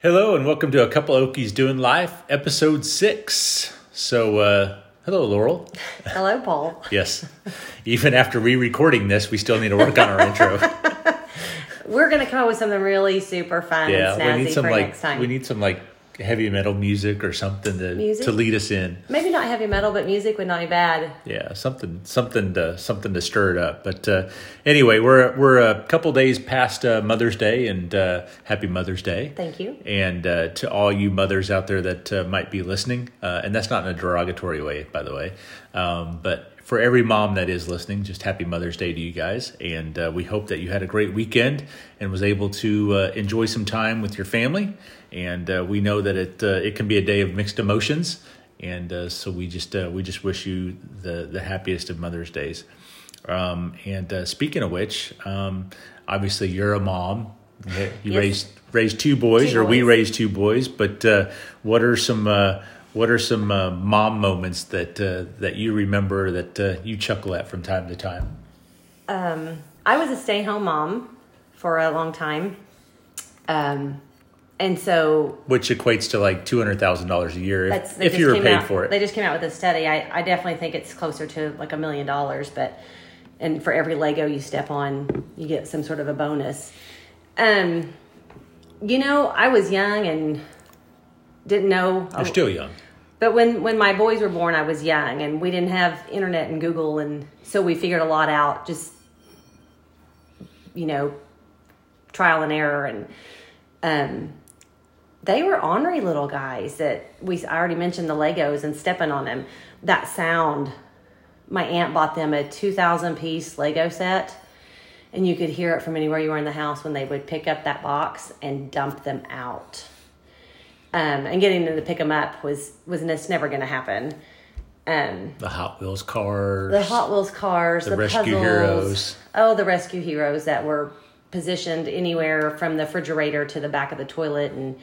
Hello and welcome to a couple Okies doing life, episode six. So, uh, hello, Laurel. Hello, Paul. Yes, even after re-recording this, we still need to work on our intro. We're gonna come up with something really super fun Yeah, and snazzy we need some for like next time. we need some like heavy metal music or something to Music? to lead us in. Maybe not heavy metal, but music would not be bad. Yeah, something something to something to stir it up. But uh, anyway, we're we're a couple days past uh, Mother's Day, and uh, happy Mother's Day. Thank you. And uh, to all you mothers out there that uh, might be listening, uh, and that's not in a derogatory way, by the way, um, but for every mom that is listening, just happy Mother's Day to you guys. And uh, we hope that you had a great weekend and was able to uh, enjoy some time with your family. And uh, we know that it uh, it can be a day of mixed emotions, and uh, so we just uh, we just wish you the the happiest of Mother's Days. Um, and uh, speaking of which, um, obviously you're a mom. You Yes. raised raised two boys, Two or we raised two boys. But uh, what are some uh, what are some uh, mom moments that uh, that you remember that uh, you chuckle at from time to time? Um, I was a stay-home mom for a long time, um, and so Which equates to like two hundred thousand dollars a year that's if, if you were paid out, for it. They just came out with a study. I, I definitely think it's closer to like a million dollars, but and for every Lego you step on, you get some sort of a bonus. Um, you know, I was young and didn't know. You're still young. But when when my boys were born, I was young, and we didn't have internet and Google, and so we figured a lot out. Just you know, trial and error, and um, they were ornery little guys that we. I already mentioned the Legos and stepping on them. That sound. My aunt bought them a two thousand piece Lego set, and you could hear it from anywhere you were in the house when they would pick up that box and dump them out um, and getting them to pick them up was was just never going to happen. Um, The Hot Wheels cars. the Hot Wheels cars, The the, Rescue puzzles, Heroes. oh, the rescue heroes that were positioned anywhere from the refrigerator to the back of the toilet, and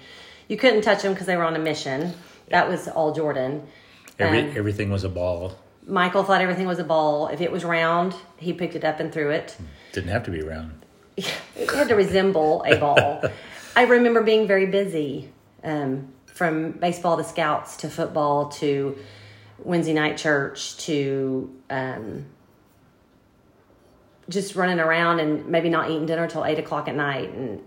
you couldn't touch them because they were on a mission. That was all Jordan. Every, um, everything was a ball. Michael thought everything was a ball. If it was round, he picked it up and threw it. Didn't have to be round. it had to resemble a ball. I remember being very busy, um, from baseball to scouts to football to Wednesday night church to um, just running around and maybe not eating dinner till eight o'clock at night and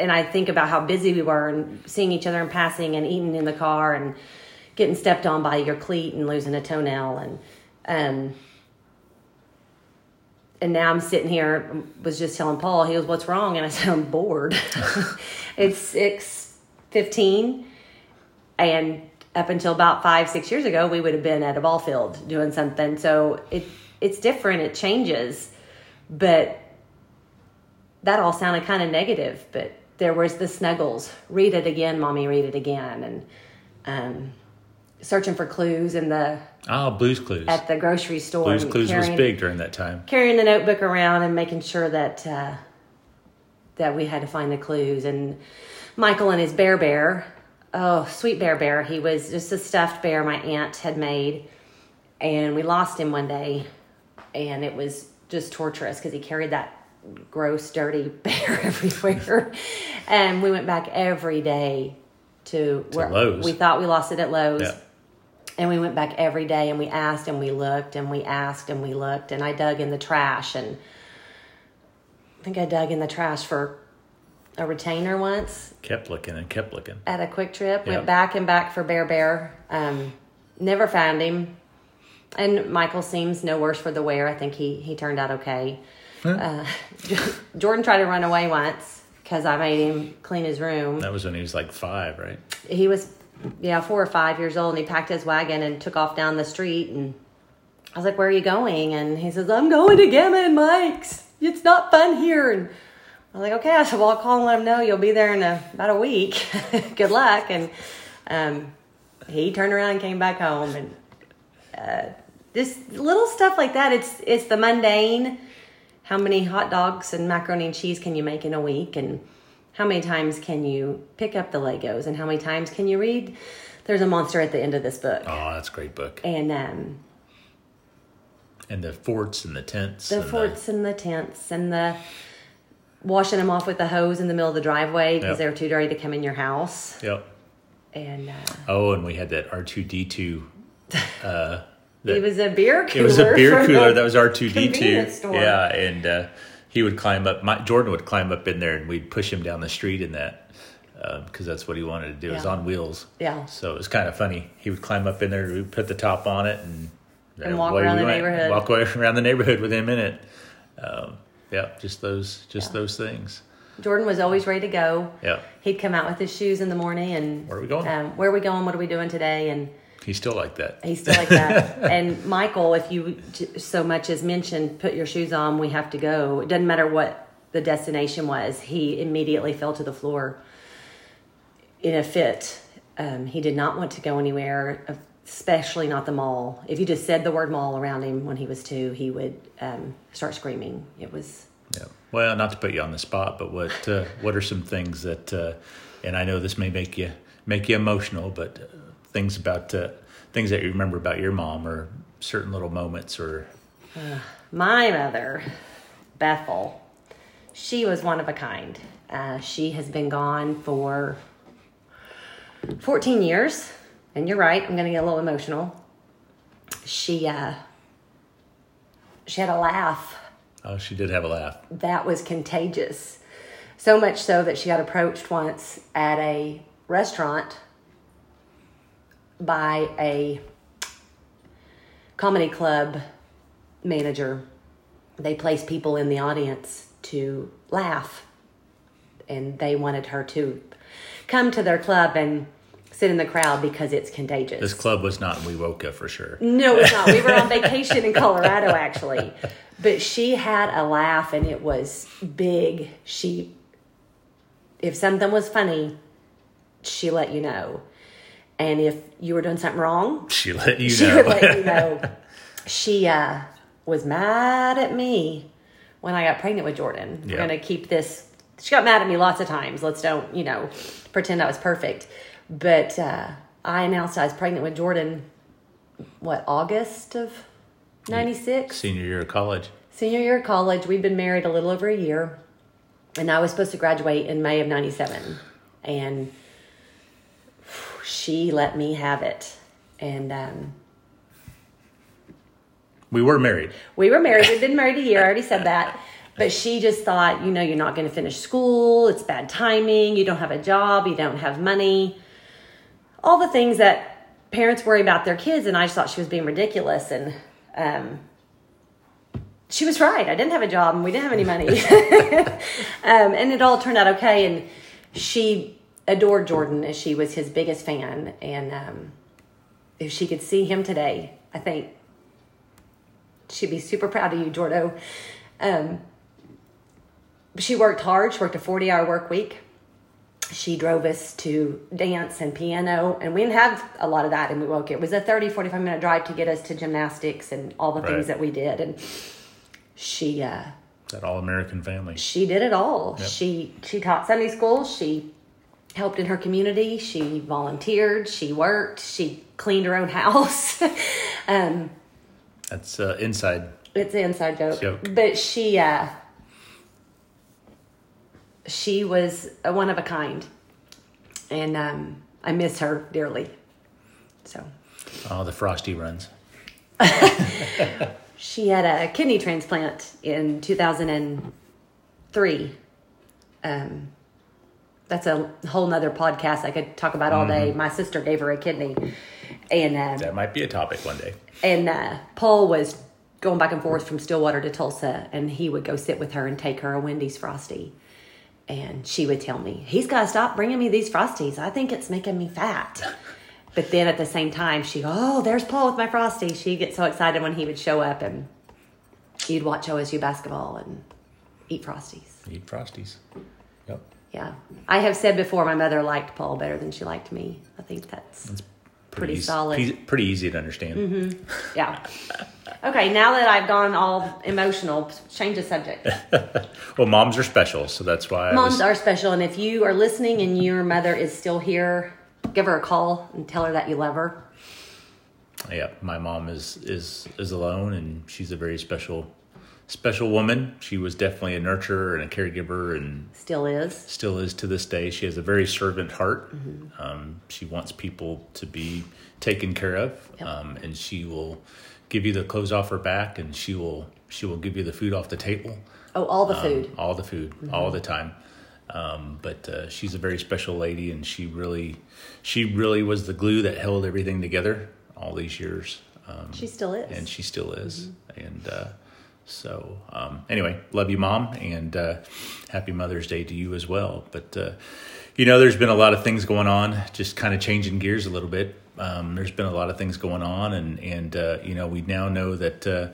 and I think about how busy we were and seeing each other in passing and eating in the car and getting stepped on by your cleat and losing a toenail and um and now I'm sitting here was just telling Paul he was what's wrong? And I said I'm bored. It's six fifteen and up until about five six years ago we would have been at a ball field doing something. So it it's different it changes but that all sounded kind of negative but there was the snuggles read it again mommy read it again and um, searching for clues in the Ah, Blues Clues. at the grocery store Blues Clues was big during that time. carrying the notebook around and making sure that uh, that we had to find the clues. And Michael and his bear bear, oh sweet bear bear, he was just a stuffed bear my aunt had made, and we lost him one day, and it was just torturous because he carried that gross, dirty bear everywhere. and we went back every day to, To Lowe's. we thought we lost it at Lowe's. Yeah. And we went back every day and we asked and we looked and we asked and we looked and I dug in the trash and I think I dug in the trash for a retainer once Kept looking and kept looking. at a QuikTrip. Went back and back for Bear Bear. Um, never found him. And Michael seems no worse for the wear. I think he he turned out okay. Uh, Jordan tried to run away once because I made him clean his room. That was when he was like five, right? he was yeah four or five years old and he packed his wagon and took off down the street and i was like where are you going? And he says i'm going to gamma and mike's. It's not fun here. And i was like okay. I said well i'll call and let him know. You'll be there in a, about a week. Good luck. And um, he turned around and came back home and uh, just little stuff like that it's it's the mundane how many hot dogs and macaroni and cheese can you make in a week and how many times can you pick up the legos and how many times can you read there's a monster at the end of this book Oh, that's a great book. and um, And the forts and the tents. the and forts and the tents and the washing them off with the hose in the middle of the driveway because Yep. they were too dirty to come in your house. Yep. And uh, Oh, and we had that R two Uh, it was a beer cooler. It was a beer cooler that was R two D two. Yeah, and uh, he would climb up. My, Jordan would climb up in there, and we'd push him down the street in that because that's what he wanted to do. It was on wheels. Yeah. So it was kind of funny. He would climb up in there, we'd put the top on it, and, And walk around we the went. neighborhood. Walk away around the neighborhood with him in it. Um, yeah, just those, just those things. Jordan was always ready to go. Yeah, He'd come out with his shoes in the morning and Where are we going? Um, where are we going? What are we doing today? And he's still like that. he's still like that. and Michael, if you so much as mentioned, put your shoes on, we have to go. It doesn't matter what the destination was. He immediately fell to the floor in a fit. Um, he did not want to go anywhere, especially not the mall. If you just said the word mall around him when he was two, he would um, start screaming. It was Yeah. Well, not to put you on the spot, but what uh, what are some things that, uh, and I know this may make you make you emotional, but things about uh, things that you remember about your mom, or certain little moments, or My mother, Bethel, she was one of a kind. Uh, she has been gone for 14 years. And you're right, I'm going to get a little emotional. She, uh, she had a laugh oh, she did have a laugh. that was contagious. So much so that she got approached once at a restaurant by a comedy club manager. They placed people in the audience to laugh, and they wanted her to come to their club and sit in the crowd because it's contagious. This club was not in Wewoka for sure. No, it's not. We were on vacation in Colorado actually. But she had a laugh and it was big. She if something was funny, she let you know. And if you were doing something wrong, She let you she know. would let you know. She uh, was mad at me when I got pregnant with Jordan. We're gonna keep this. She got mad at me lots of times. Let's don't you know pretend I was perfect. But uh, I announced I was pregnant with Jordan. What August of '96? Senior year of college. Senior year of college. We'd been married a little over a year, and I was supposed to graduate in May of '97, and she let me have it. And um, We were married. We were married. We've been married a year. I already said that. But she just thought, you know, you're not going to finish school. It's bad timing. You don't have a job. You don't have money. All the things that parents worry about their kids. And I just thought she was being ridiculous. And um, she was right. I didn't have a job and we didn't have any money. um, and it all turned out okay. And she adored Jordan as she was his biggest fan. And um, if she could see him today, I think she'd be super proud of you, Jordo. Um, she worked hard. She worked a 40 hour work week. She drove us to dance and piano, and we didn't have a lot of that in Milwaukee. It was a 30, 45 minute drive to get us to gymnastics and all the Right. things that we did. And she, uh, That all American family. she did it all. Yep. She she taught Sunday school. She helped in her community. She volunteered. She worked. She cleaned her own house. um, That's uh, inside. it's an inside joke. Joke. But she uh she was a one of a kind. And um I miss her dearly. So Oh, the frosty runs. she had a kidney transplant in 2003. Um that's a whole nother podcast I could talk about all day. My sister gave her a kidney. And uh, That might be a topic one day. and uh, Paul was going back and forth from Stillwater to Tulsa, and he would go sit with her and take her a Wendy's Frosty. And she would tell me, he's got to stop bringing me these Frosties. I think it's making me fat. But then at the same time, she go, oh, there's Paul with my Frosty. She'd get so excited when he would show up and you'd watch OSU basketball and eat Frosties. Eat frosties. Yeah. I have said before, my mother liked Paul better than she liked me. I think that's pretty easy, solid. pe- Pretty easy to understand. Mm-hmm. Yeah. Okay, now that I've gone all emotional, change the subject. Well, moms are special, so that's why. Moms was, are special, and if you are listening and your mother is still here, give her a call and tell her that you love her. Yeah, my mom is is is alone, and she's a very special special woman. She was definitely a nurturer and a caregiver, and Still is. still is to this day. She has a very servant heart. Um, she wants people to be taken care of, Yep. um, and she will give you the clothes off her back, and she will she will give you the food off the table. Oh, all the Um, food. all the food, all the time. Um, but uh, she's a very special lady, and she really, she really was the glue that held everything together all these years. Um, She still is. and she still is. And uh, so, um, anyway, love you, mom, and uh, happy Mother's Day to you as well. But uh, you know, there's been a lot of things going on, just kind of changing gears a little bit. Um, there's been a lot of things going on, and and uh, you know, we now know that. Uh,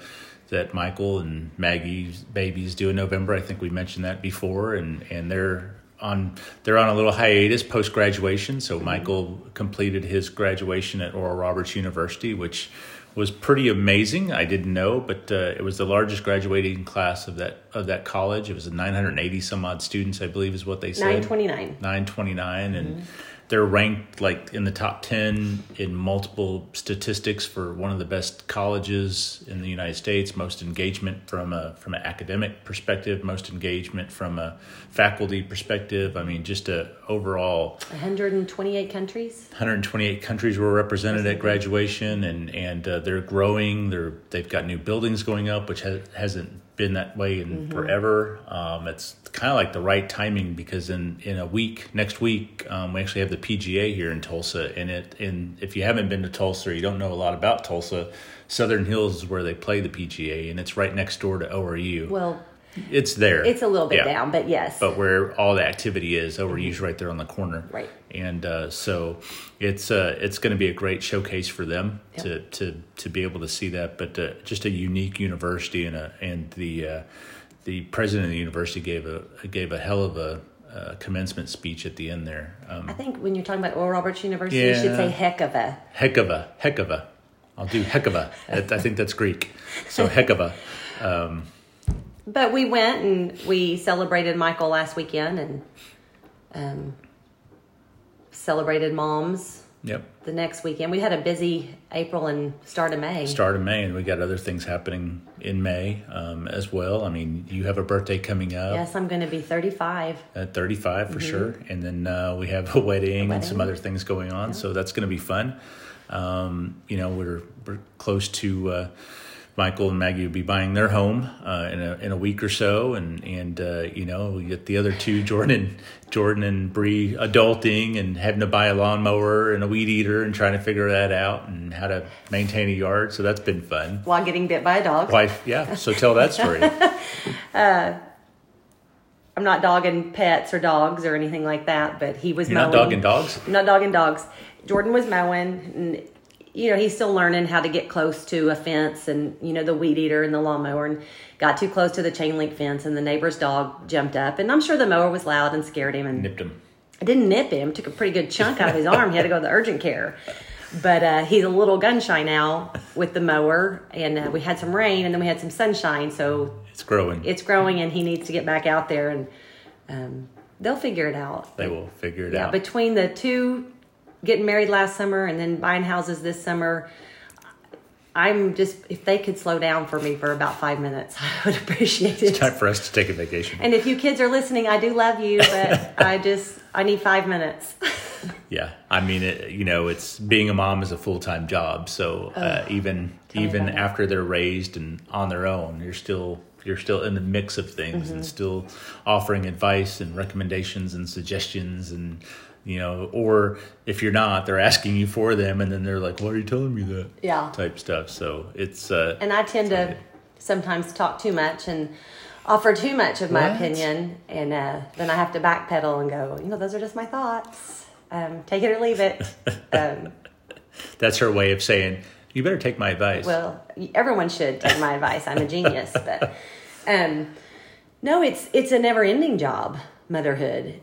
that Michael and Maggie's babies due in November. I think we mentioned that before, and and they're on they're on a little hiatus post graduation. So Michael completed his graduation at Oral Roberts University, which was pretty amazing. I didn't know, but uh, it was the largest graduating class of that of that college. It was 980 some odd students, I believe, is what they said. Nine twenty nine. 929 and they're ranked like in the top 10 in multiple statistics for one of the best colleges in the United States most engagement from a from an academic perspective most engagement from a faculty perspective I mean just a overall One hundred and twenty eight countries. 128 countries were represented at graduation, and and uh, they're growing. They're they've got new buildings going up, which has, hasn't been that way in forever. Um, it's kind of like the right timing because in in a week, next week, um, we actually have the PGA here in Tulsa, and it and if you haven't been to Tulsa or you don't know a lot about Tulsa, Southern Hills is where they play the PGA, and it's right next door to ORU. Well, it's there. it's a little bit Yeah down, but yes. but where all the activity is, ORU's right there on the corner. Right. And uh, so it's uh, it's going to be a great showcase for them Yep. to, to to be able to see that. But uh, just a unique university and a and the uh, the president of the university gave a gave a hell of a uh, commencement speech at the end there. Um, I think when you're talking about Oral Roberts University, you should Yeah. say heck of a. heck of a heck of a. I'll do heck of a. I I think that's Greek. So heck of a. But we went and we celebrated Michael last weekend and um, celebrated moms Yep. the next weekend. We had a busy April and start of May. start of May, and we got other things happening in May um, as well. I mean, you have a birthday coming up Yes, I'm going to be 35. at 35 for sure, and then uh, we have a wedding, and some other things going on. So that's going to be fun. Um, you know, we're we're close to. Uh, Michael and Maggie will be buying their home uh, in a in a week or so, and and uh, you know we get the other two, Jordan, Jordan and Bree, adulting and having to buy a lawnmower and a weed eater and trying to figure that out and how to maintain a yard. So that's been fun. While getting bit by a dog. Wife, yeah. So tell that story. I'm not dogging pets or dogs or anything like that, but he was You're not dogging dogs. I'm not dogging dogs. Jordan was mowing, and you know he's still learning how to get close to a fence, and you know the weed eater and the lawnmower, and got too close to the chain link fence, and the neighbor's dog jumped up, and I'm sure the mower was loud and scared him, and Nipped him. I didn't nip him, took a pretty good chunk out of his arm. He had to go to the urgent care. But uh, he's a little gun shy now with the mower, and uh, we had some rain, and then we had some sunshine, so It's growing. it's growing, and he needs to get back out there, and um, they'll figure it out. they will figure it Yeah, out. between the two, getting married last summer and then buying houses this summer, I'm just if they could slow down for me for about five minutes, I would appreciate it. It's time for us to take a vacation. And if you kids are listening, I do love you, but I just I need five minutes. Yeah, I mean, it, you know, it's being a mom is a full time job. So uh, even even about it. after they're raised and on their own, you're still you're still in the mix of things Mm-hmm. and still offering advice and recommendations and suggestions and you know, or if you're not, they're asking you for them, and then they're like, "Why are you telling me that?" Yeah. type stuff. So it's uh, And I tend to Right. sometimes talk too much and offer too much of my What? opinion, and uh, then I have to backpedal and go, you know, those are just my thoughts. Um, take it or leave it. um, that's her way of saying, "You better take my advice." well, everyone should take my advice. I'm a genius, but um, no, it's it's a never ending job. Motherhood.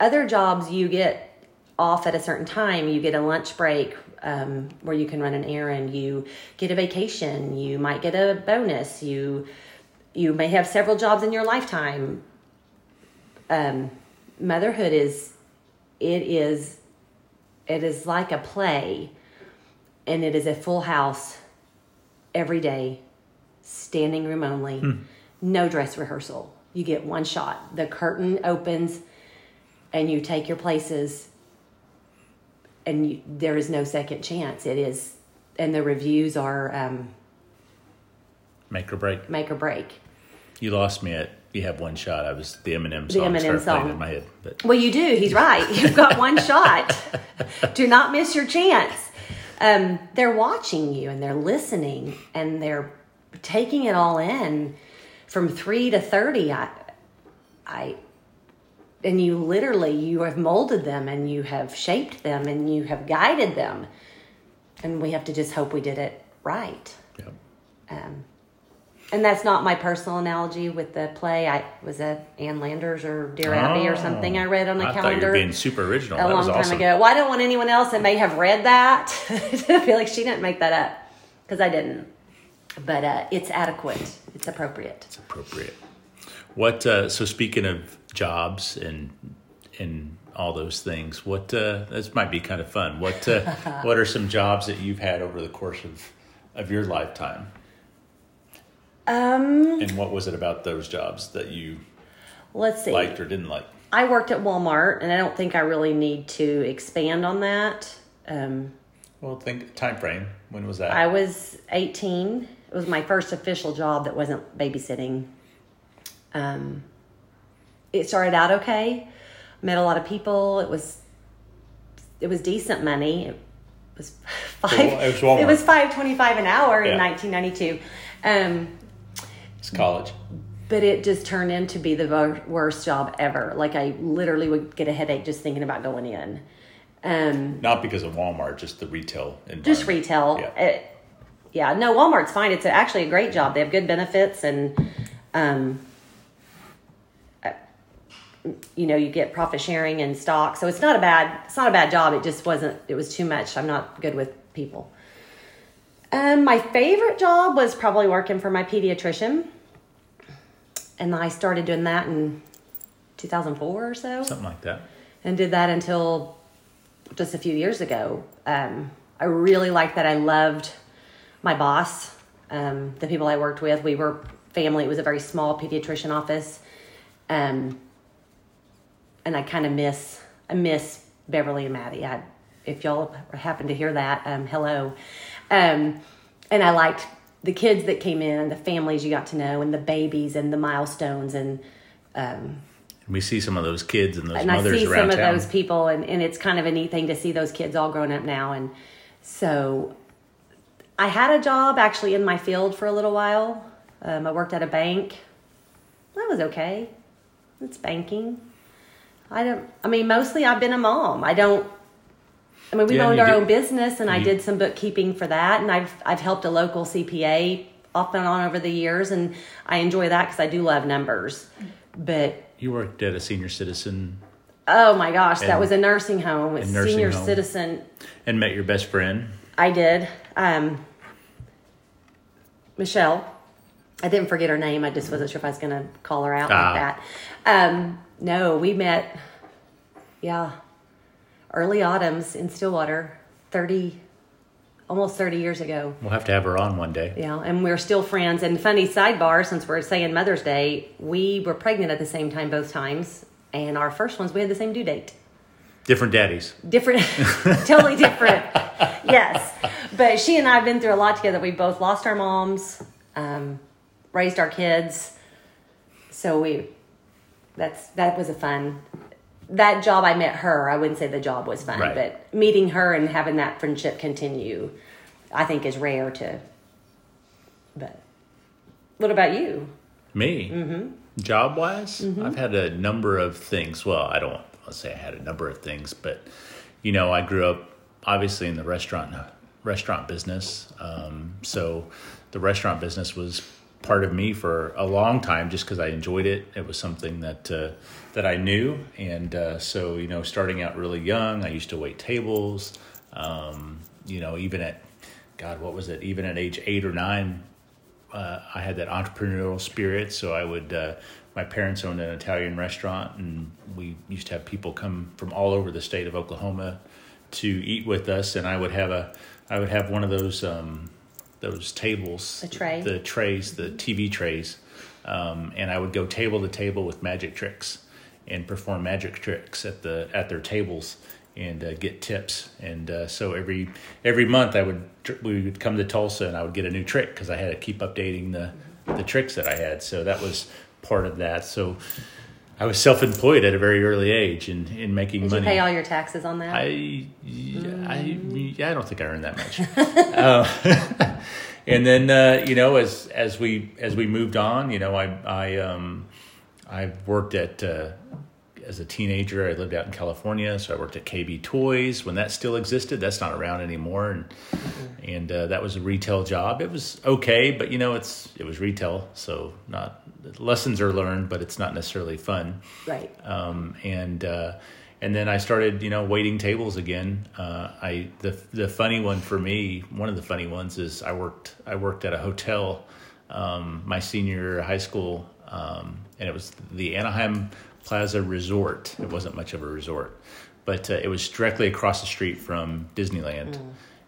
Other jobs you get off at a certain time. You get a lunch break um, where you can run an errand. You get a vacation. You might get a bonus. You you may have several jobs in your lifetime. Um, motherhood is it is it is like a play and it is a full house every day standing room only, no dress rehearsal. You get one shot. The curtain opens, and you take your places, and you, there is no second chance. It is, and the reviews are um, Make or break. make or break. You lost me at you have one shot. I was the Eminem song The Eminem song. in my head. But Well, you do. He's right. You've got one shot. Do not miss your chance. Um, they're watching you and they're listening and they're taking it all in from three to thirty. I, I, and you literally you have molded them and you have shaped them and you have guided them, and we have to just hope we did it right. yeah. Um, and that's not my personal analogy with the play. I was at Ann Landers or Dear Abby or something I read on the Oh. I thought you calendar were being super original. a that long time awesome. ago. Well, I don't want anyone else that may have read that to feel like she didn't make that up because I didn't. But uh, it's adequate. It's appropriate. It's appropriate. What? Uh, so speaking of jobs and and all those things, what? Uh, this might be kind of fun. What? Uh, what are some jobs that you've had over the course of of your lifetime? Um, And what was it about those jobs that you let's see. liked or didn't like? I worked at Walmart, and I don't think I really need to expand on that. Um, Well, think time frame. When was that? I was 18. It was my first official job that wasn't babysitting. Um, it started out okay. Met a lot of people. It was it was decent money. It was five. It was it was five twenty five an hour in 1992. Um, it's college. but it just turned into be the worst job ever. Like I literally would get a headache just thinking about going in. Um, Not because of Walmart, just the retail just retail. Yeah. It- yeah, no, Walmart's fine. It's actually a great job. They have good benefits and, um, you know, you get profit sharing and stock. So it's not a bad, it's not a bad job. It just wasn't, it was too much. I'm not good with people. Um, my favorite job was probably working for my pediatrician. And I started doing that in 2004 or so Something like that. and did that until just a few years ago. Um, I really liked that. I loved my boss, um, the people I worked with. We were family. It was a very small pediatrician office, um, and I kind of miss I miss Beverly and Maddie. I, if y'all happen to hear that, um, hello. Um, and I liked the kids that came in, the families you got to know, and the babies, and the milestones, and um, We see some of those kids and those and I mothers see around some town. of those people, and, and it's kind of a neat thing to see those kids all grown up now. And so I had a job actually in my field for a little while. Um, I worked at a bank. That was okay. It's banking. I don't. I mean, mostly I've been a mom. I don't. I mean, we Yeah, owned our do- own business, and I did some bookkeeping for that, and I've I've helped a local CPA off and on over the years, and I enjoy that because I do love numbers. But You worked at a senior citizen Oh my gosh, that was a nursing home. And nursing senior home. citizen. and met your best friend. I did. Um, Michelle. I didn't forget her name. I just wasn't sure if I was going to call her out Ah. like that. Um, no, we met, yeah, early autumns in Stillwater, 30, almost 30 years ago. We'll have to have her on one day. Yeah, and we're still friends. And funny sidebar, since we're saying Mother's Day, we were pregnant at the same time both times. And our first ones, we had the same due date. Different daddies. different totally different yes but she and i have been through a lot together we both lost our moms um, raised our kids so we that's that was a fun that job i met her i wouldn't say the job was fun Right. but meeting her and having that friendship continue i think is rare to but what about you Me, Mm-hmm. job wise, I've had a number of things. Well, I don't want to say I had a number of things, but you know, I grew up obviously in the restaurant restaurant business. Um, so the restaurant business was part of me for a long time, just because I enjoyed it. It was something that uh, that I knew, and uh, so you know, starting out really young, I used to wait tables. Um, you know, even at God, what was it? Even at age eight or nine, uh, I had that entrepreneurial spirit. So I would, uh, my parents owned an Italian restaurant, and we used to have people come from all over the state of Oklahoma to eat with us. And I would have a, I would have one of those um, those tables, The tray. the trays, the TV trays, um, and I would go table to table with magic tricks and perform magic tricks at the at their tables and uh, get tips. And uh, so every every month I would we would come to Tulsa and I would get a new trick because I had to keep updating the the tricks that I had. So that was part of that. So I was self employed at a very early age in in making Did money. you pay all your taxes on that? I, I, yeah, I don't think I earned that much. uh, and then uh, you know, as as we as we moved on, you know, I I um I worked at uh, as a teenager. I lived out in California, so I worked at KB Toys when that still existed. That's not around anymore, and and uh, that was a retail job. It was okay, but you know, it's it was retail, so not lessons are learned, but it's not necessarily fun right. um, and uh, and then I started, you know, waiting tables again. Uh, I the the funny one for me, one of the funny ones is I worked I worked at a hotel um, my senior high school, um, and it was the Anaheim Plaza Resort. It wasn't much of a resort, but uh, it was directly across the street from Disneyland.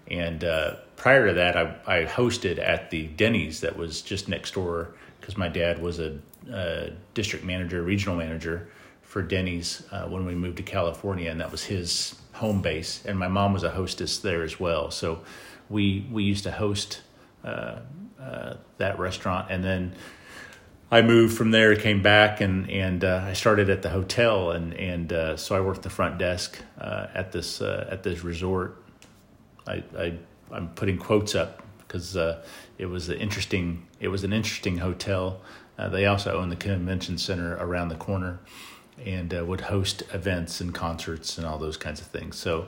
And uh, prior to that, I, I hosted at the Denny's that was just next door because my dad was a, a district manager, regional manager for Denny's uh, when we moved to California, and that was his home base. And my mom was a hostess there as well, so we we used to host uh, uh, that restaurant, and then. I moved from there, came back, and and uh, I started at the hotel, and and uh, so I worked the front desk uh, at this uh, at this resort. I, I I'm putting quotes up because uh, it was an interesting it was an interesting hotel. Uh, they also own the convention center around the corner, and would host events and concerts and all those kinds of things. So.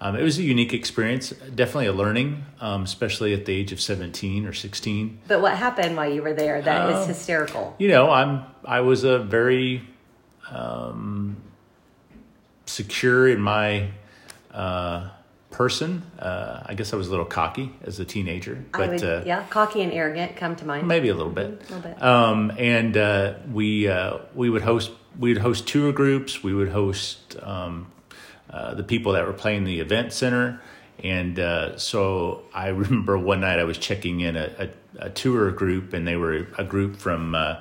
Um, it was a unique experience, definitely a learning, um, especially at the age of 17 or 16 But what happened while you were there that is Um, hysterical? you know i'm i was a very um secure in my uh person uh i guess i was a little cocky as a teenager but would, uh yeah, cocky and arrogant come to mind. maybe a little bit A little bit. um and uh we uh we would host we would host tour groups we would host um uh, the people that were playing the event center and uh, so I remember one night I was checking in a, a, a tour group, and they were a group from uh,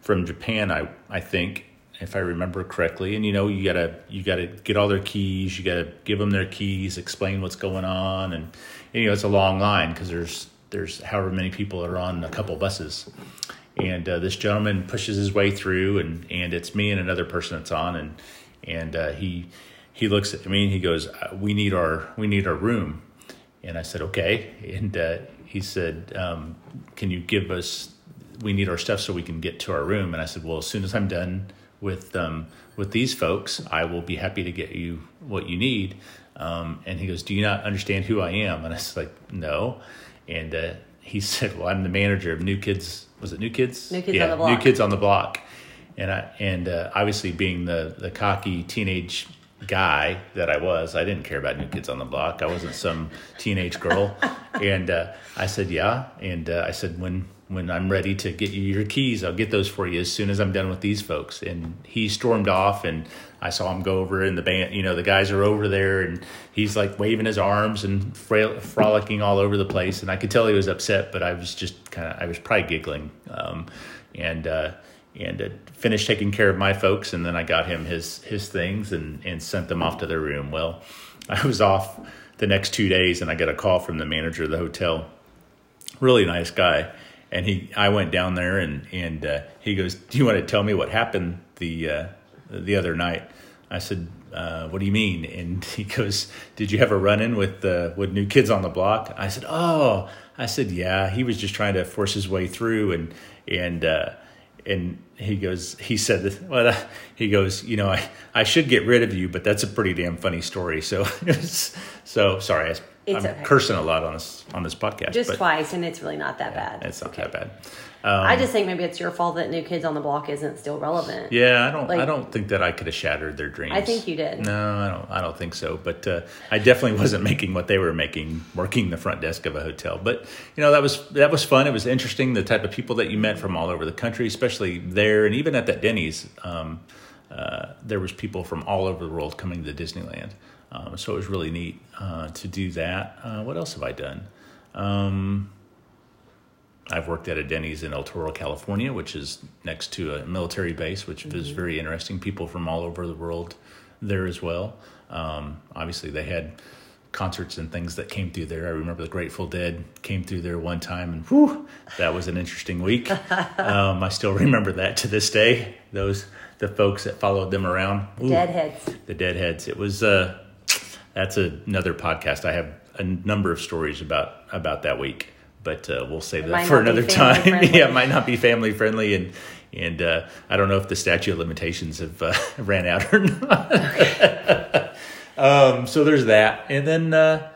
from Japan, I I think, if I remember correctly. And you know, you gotta you gotta get all their keys, you gotta give them their keys, explain what's going on, and, you know it's a long line because there's there's however many people are on a couple buses. And uh, this gentleman pushes his way through, and, and it's me and another person that's on, and and uh, he he looks at me and he goes, uh, "We need our we need our room," and I said, "Okay," and uh, he said, um, "Can you give us? We need our stuff so we can get to our room." And I said, "Well, as soon as I'm done with um, with these folks, I will be happy to get you what you need." Um, and he goes, "Do you not understand who I am?" And I was like, "No," and uh, he said, "Well, I'm the manager of New Kids. Was it New Kids? New Kids yeah, on the Block. New Kids on the Block." And I and uh, obviously being the the cocky teenage guy that I was, I didn't care about New Kids on the Block. I wasn't some teenage girl. and uh, I said, "Yeah." And uh, I said, "When when I'm ready to get you your keys, I'll get those for you as soon as I'm done with these folks." And he stormed off, and I saw him go over, and the band, you know, the guys are over there, and he's like waving his arms and fra- frolicking all over the place. And I could tell he was upset, but I was just kind of, I was probably giggling. Um, and uh, and uh, finished taking care of my folks, and then I got him his his things and and sent them off to their room. Well, I was off the next two days, and I got a call from the manager of the hotel. Really nice guy, and he I went down there, and and uh, he goes, "Do you want to tell me what happened the uh, the other night?" I said, uh, "What do you mean?" And he goes, "Did you have a run in with uh, with new kids on the block?" I said, "Oh." I said, "Yeah." He was just trying to force his way through, and and uh, and he goes, he said, this, well, uh, he goes, you know, I, I should get rid of you, but that's a pretty damn funny story. So, so sorry, I, I'm okay. cursing a lot on this on this podcast, Just but twice, and it's really not that bad. it's not Okay. that bad. Um, I just think maybe it's your fault that New Kids on the Block isn't still relevant. Yeah, I don't. I don't think that I could have shattered their dreams. I think you did. No, I don't. I don't think so. But uh, I definitely wasn't making what they were making, working the front desk of a hotel. But you know, that was that was fun. It was interesting. The type of people that you met from all over the country, especially there, and even at that Denny's, um, uh, there was people from all over the world coming to Disneyland. Um, so it was really neat uh, to do that. Uh, what else have I done? I've worked at a Denny's in El Toro, California, which is next to a military base, which is very interesting. People from all over the world there as well. Um, obviously, they had concerts and things that came through there. I remember the Grateful Dead came through there one time, and whew, that was an interesting week. um, I still remember that to this day. Those the folks that followed them around, Ooh, Deadheads. the Deadheads. It was uh, that's another podcast. I have a number of stories about about that week, but uh, we'll save It that for another time. yeah, it might not be family friendly, and and uh, I don't know if the statute of limitations have uh, ran out or not. um, so there's that, and then uh,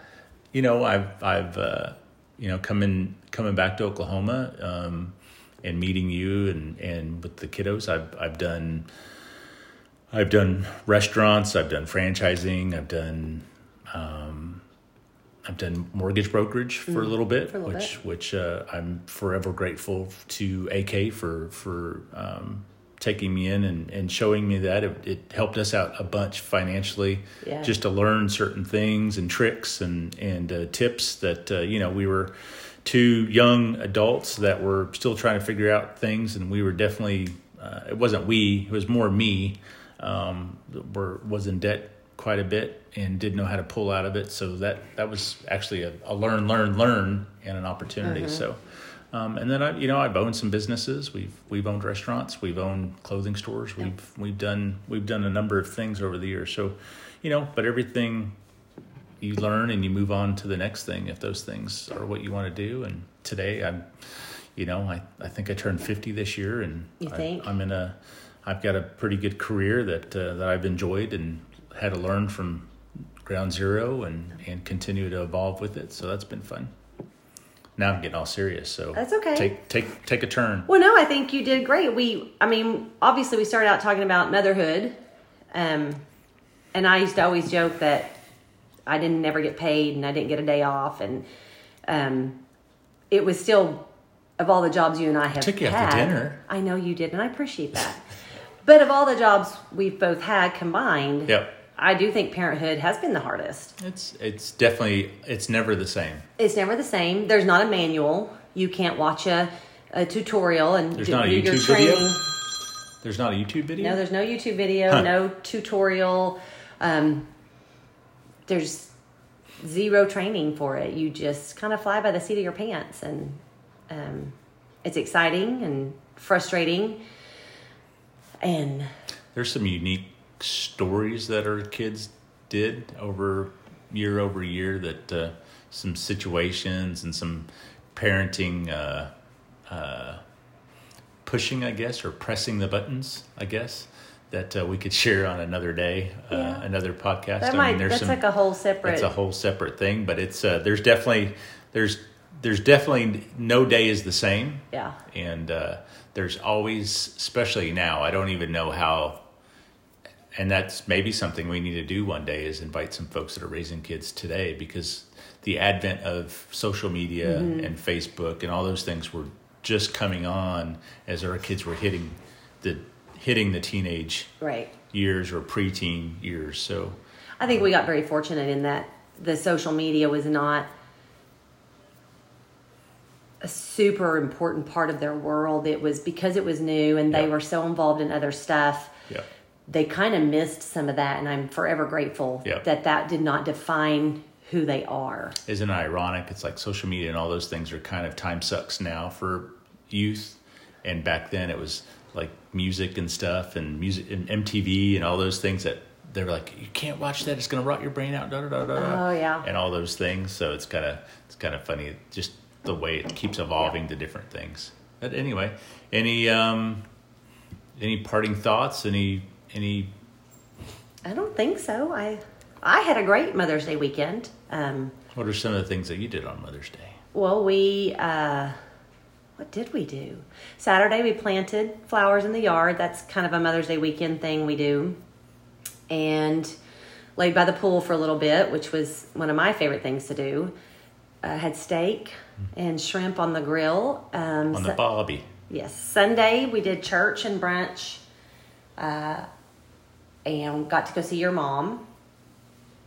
you know I've I've uh, you know coming coming back to Oklahoma um, and meeting you and and with the kiddos. I've I've done. I've done restaurants. I've done franchising. I've done um, I've done mortgage brokerage for a little bit, Mm, a little which bit. which uh, I'm forever grateful to AK for for um, taking me in and, and showing me that it, it helped us out a bunch financially, Yeah. just to learn certain things and tricks and and uh, tips that uh, you know we were two young adults that were still trying to figure out things, and we were definitely uh, it wasn't we, it was more me. Um, were was in debt quite a bit and didn't know how to pull out of it. So that that was actually a, a learn, learn, learn, and an opportunity. So, um, and then I, you know, I've owned some businesses. We've we've owned restaurants. We've owned clothing stores. We've we've done we've done a number of things over the years. So, you know, but everything you learn and you move on to the next thing if those things are what you want to do. And today I'm, you know, I, I think I turned 50 this year and I, I'm in a I've got a pretty good career that, uh, that I've enjoyed and had to learn from ground zero and, and continue to evolve with it. So that's been fun. Now I'm getting all serious. So That's okay. Take, take, take a turn. Well, no, I think you did great. We, I mean, obviously, we started out talking about motherhood, um, and I used to always joke that I didn't never get paid and I didn't get a day off, and um, it was still of all the jobs you and I have Took you out to had. dinner. I know you did, and I appreciate that. but of all the jobs we've both had combined, Yep. I do think parenthood has been the hardest. It's, it's definitely, it's never the same. It's never the same. There's not a manual. You can't watch a, a tutorial and There's do, not a YouTube video? There's not a YouTube video. No, there's no YouTube video, Huh. no tutorial. Um, there's zero training for it. You just kind of fly by the seat of your pants, and um, it's exciting and frustrating. And There's some unique stories that our kids did over year over year that uh, some situations and some parenting uh, uh, pushing, I guess, or pressing the buttons, I guess, that uh, we could share on another day, uh, Yeah. another podcast. that I might mean, there's that's some, like a whole separate. it's a whole separate thing, but it's uh, there's definitely there's there's definitely no day is the same yeah, and uh, there's always especially now i don't even know how and that's maybe something we need to do one day is invite some folks that are raising kids today because the advent of social media mm-hmm. and facebook and all those things were just coming on as our kids were hitting the hitting the teenage right. years or preteen years so I think we um, got very fortunate in that the social media was not a super important part of their world. It was because it was new and they Yeah. were so involved in other stuff. yeah They kind of missed some of that, and I'm forever grateful Yeah. that that did not define who they are. isn't it ironic? It's like social media and all those things are kind of time sucks now for youth, and back then it was like music and stuff and music and MTV and all those things that they're like you can't watch that; it's going to rot your brain out. Da, da, da, da, da," Oh, yeah. and all those things. So it's kind of it's kind of funny just the way it keeps evolving to different things. But anyway, any um, any parting thoughts? Any any I don't think so. I I had a great Mother's Day weekend. Um, what are some of the things that you did on Mother's Day? Well, we, uh, what did we do? Saturday, we planted flowers in the yard. That's kind of a Mother's Day weekend thing we do. And laid by the pool for a little bit, which was one of my favorite things to do. Uh, had steak and shrimp on the grill. Um, On the Bobby. Yes, Sunday we did church and brunch, uh, and got to go see your mom.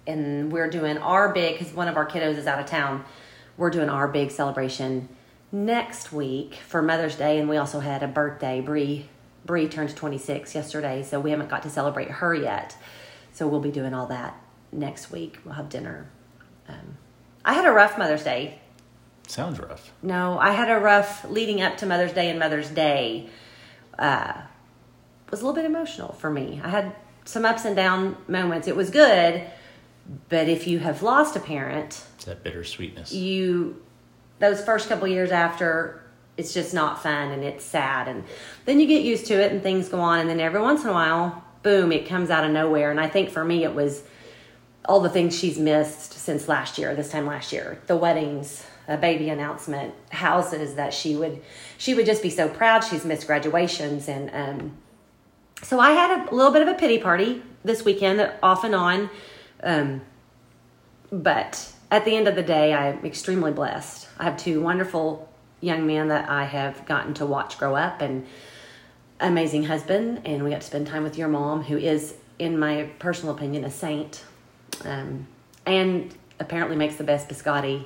And we're doing our big because one of our kiddos is out of town. We're doing our big celebration next week for Mother's Day, and we also had a birthday. Bree Bree turned 26 yesterday, so we haven't got to celebrate her yet. So we'll be doing all that next week. We'll have dinner. Um, I had a rough Mother's Day. Sounds rough. No, I had a rough leading up to Mother's Day and Mother's Day. Uh, was a little bit emotional for me. I had some ups and down moments. It was good, but if you have lost a parent, It's that bittersweetness. you those first couple years after it's just not fun and it's sad and then you get used to it and things go on and then every once in a while boom it comes out of nowhere and i think for me it was all the things she's missed since last year this time last year the weddings a baby announcement houses that she would she would just be so proud she's missed graduations and um so i had a little bit of a pity party this weekend off and on um but at the end of the day, I'm extremely blessed. I have two wonderful young men that I have gotten to watch grow up and amazing husband, and we got to spend time with your mom, who is, in my personal opinion, a saint, um, and apparently makes the best biscotti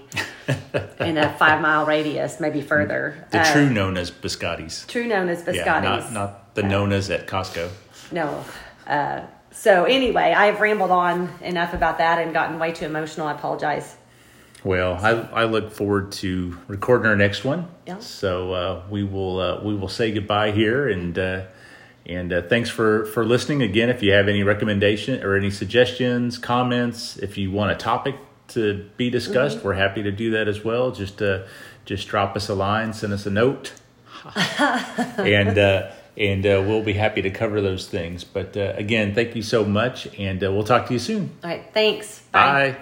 in a five mile radius, maybe further. The Uh, true known as biscottis. true known as biscottis. Yeah, not, not the nonas at Costco. No. Uh, so anyway, I've rambled on enough about that and gotten way too emotional. I apologize. Well, I, I look forward to recording our next one. Yeah. So uh, we will uh, we will say goodbye here and uh, and uh, thanks for for listening again. If you have any recommendation or any suggestions, comments, if you want a topic to be discussed, we're happy to do that as well. Just uh, just drop us a line, send us a note, and uh, and uh, we'll be happy to cover those things. But uh, again, thank you so much, and uh, we'll talk to you soon. All right. Thanks. Bye.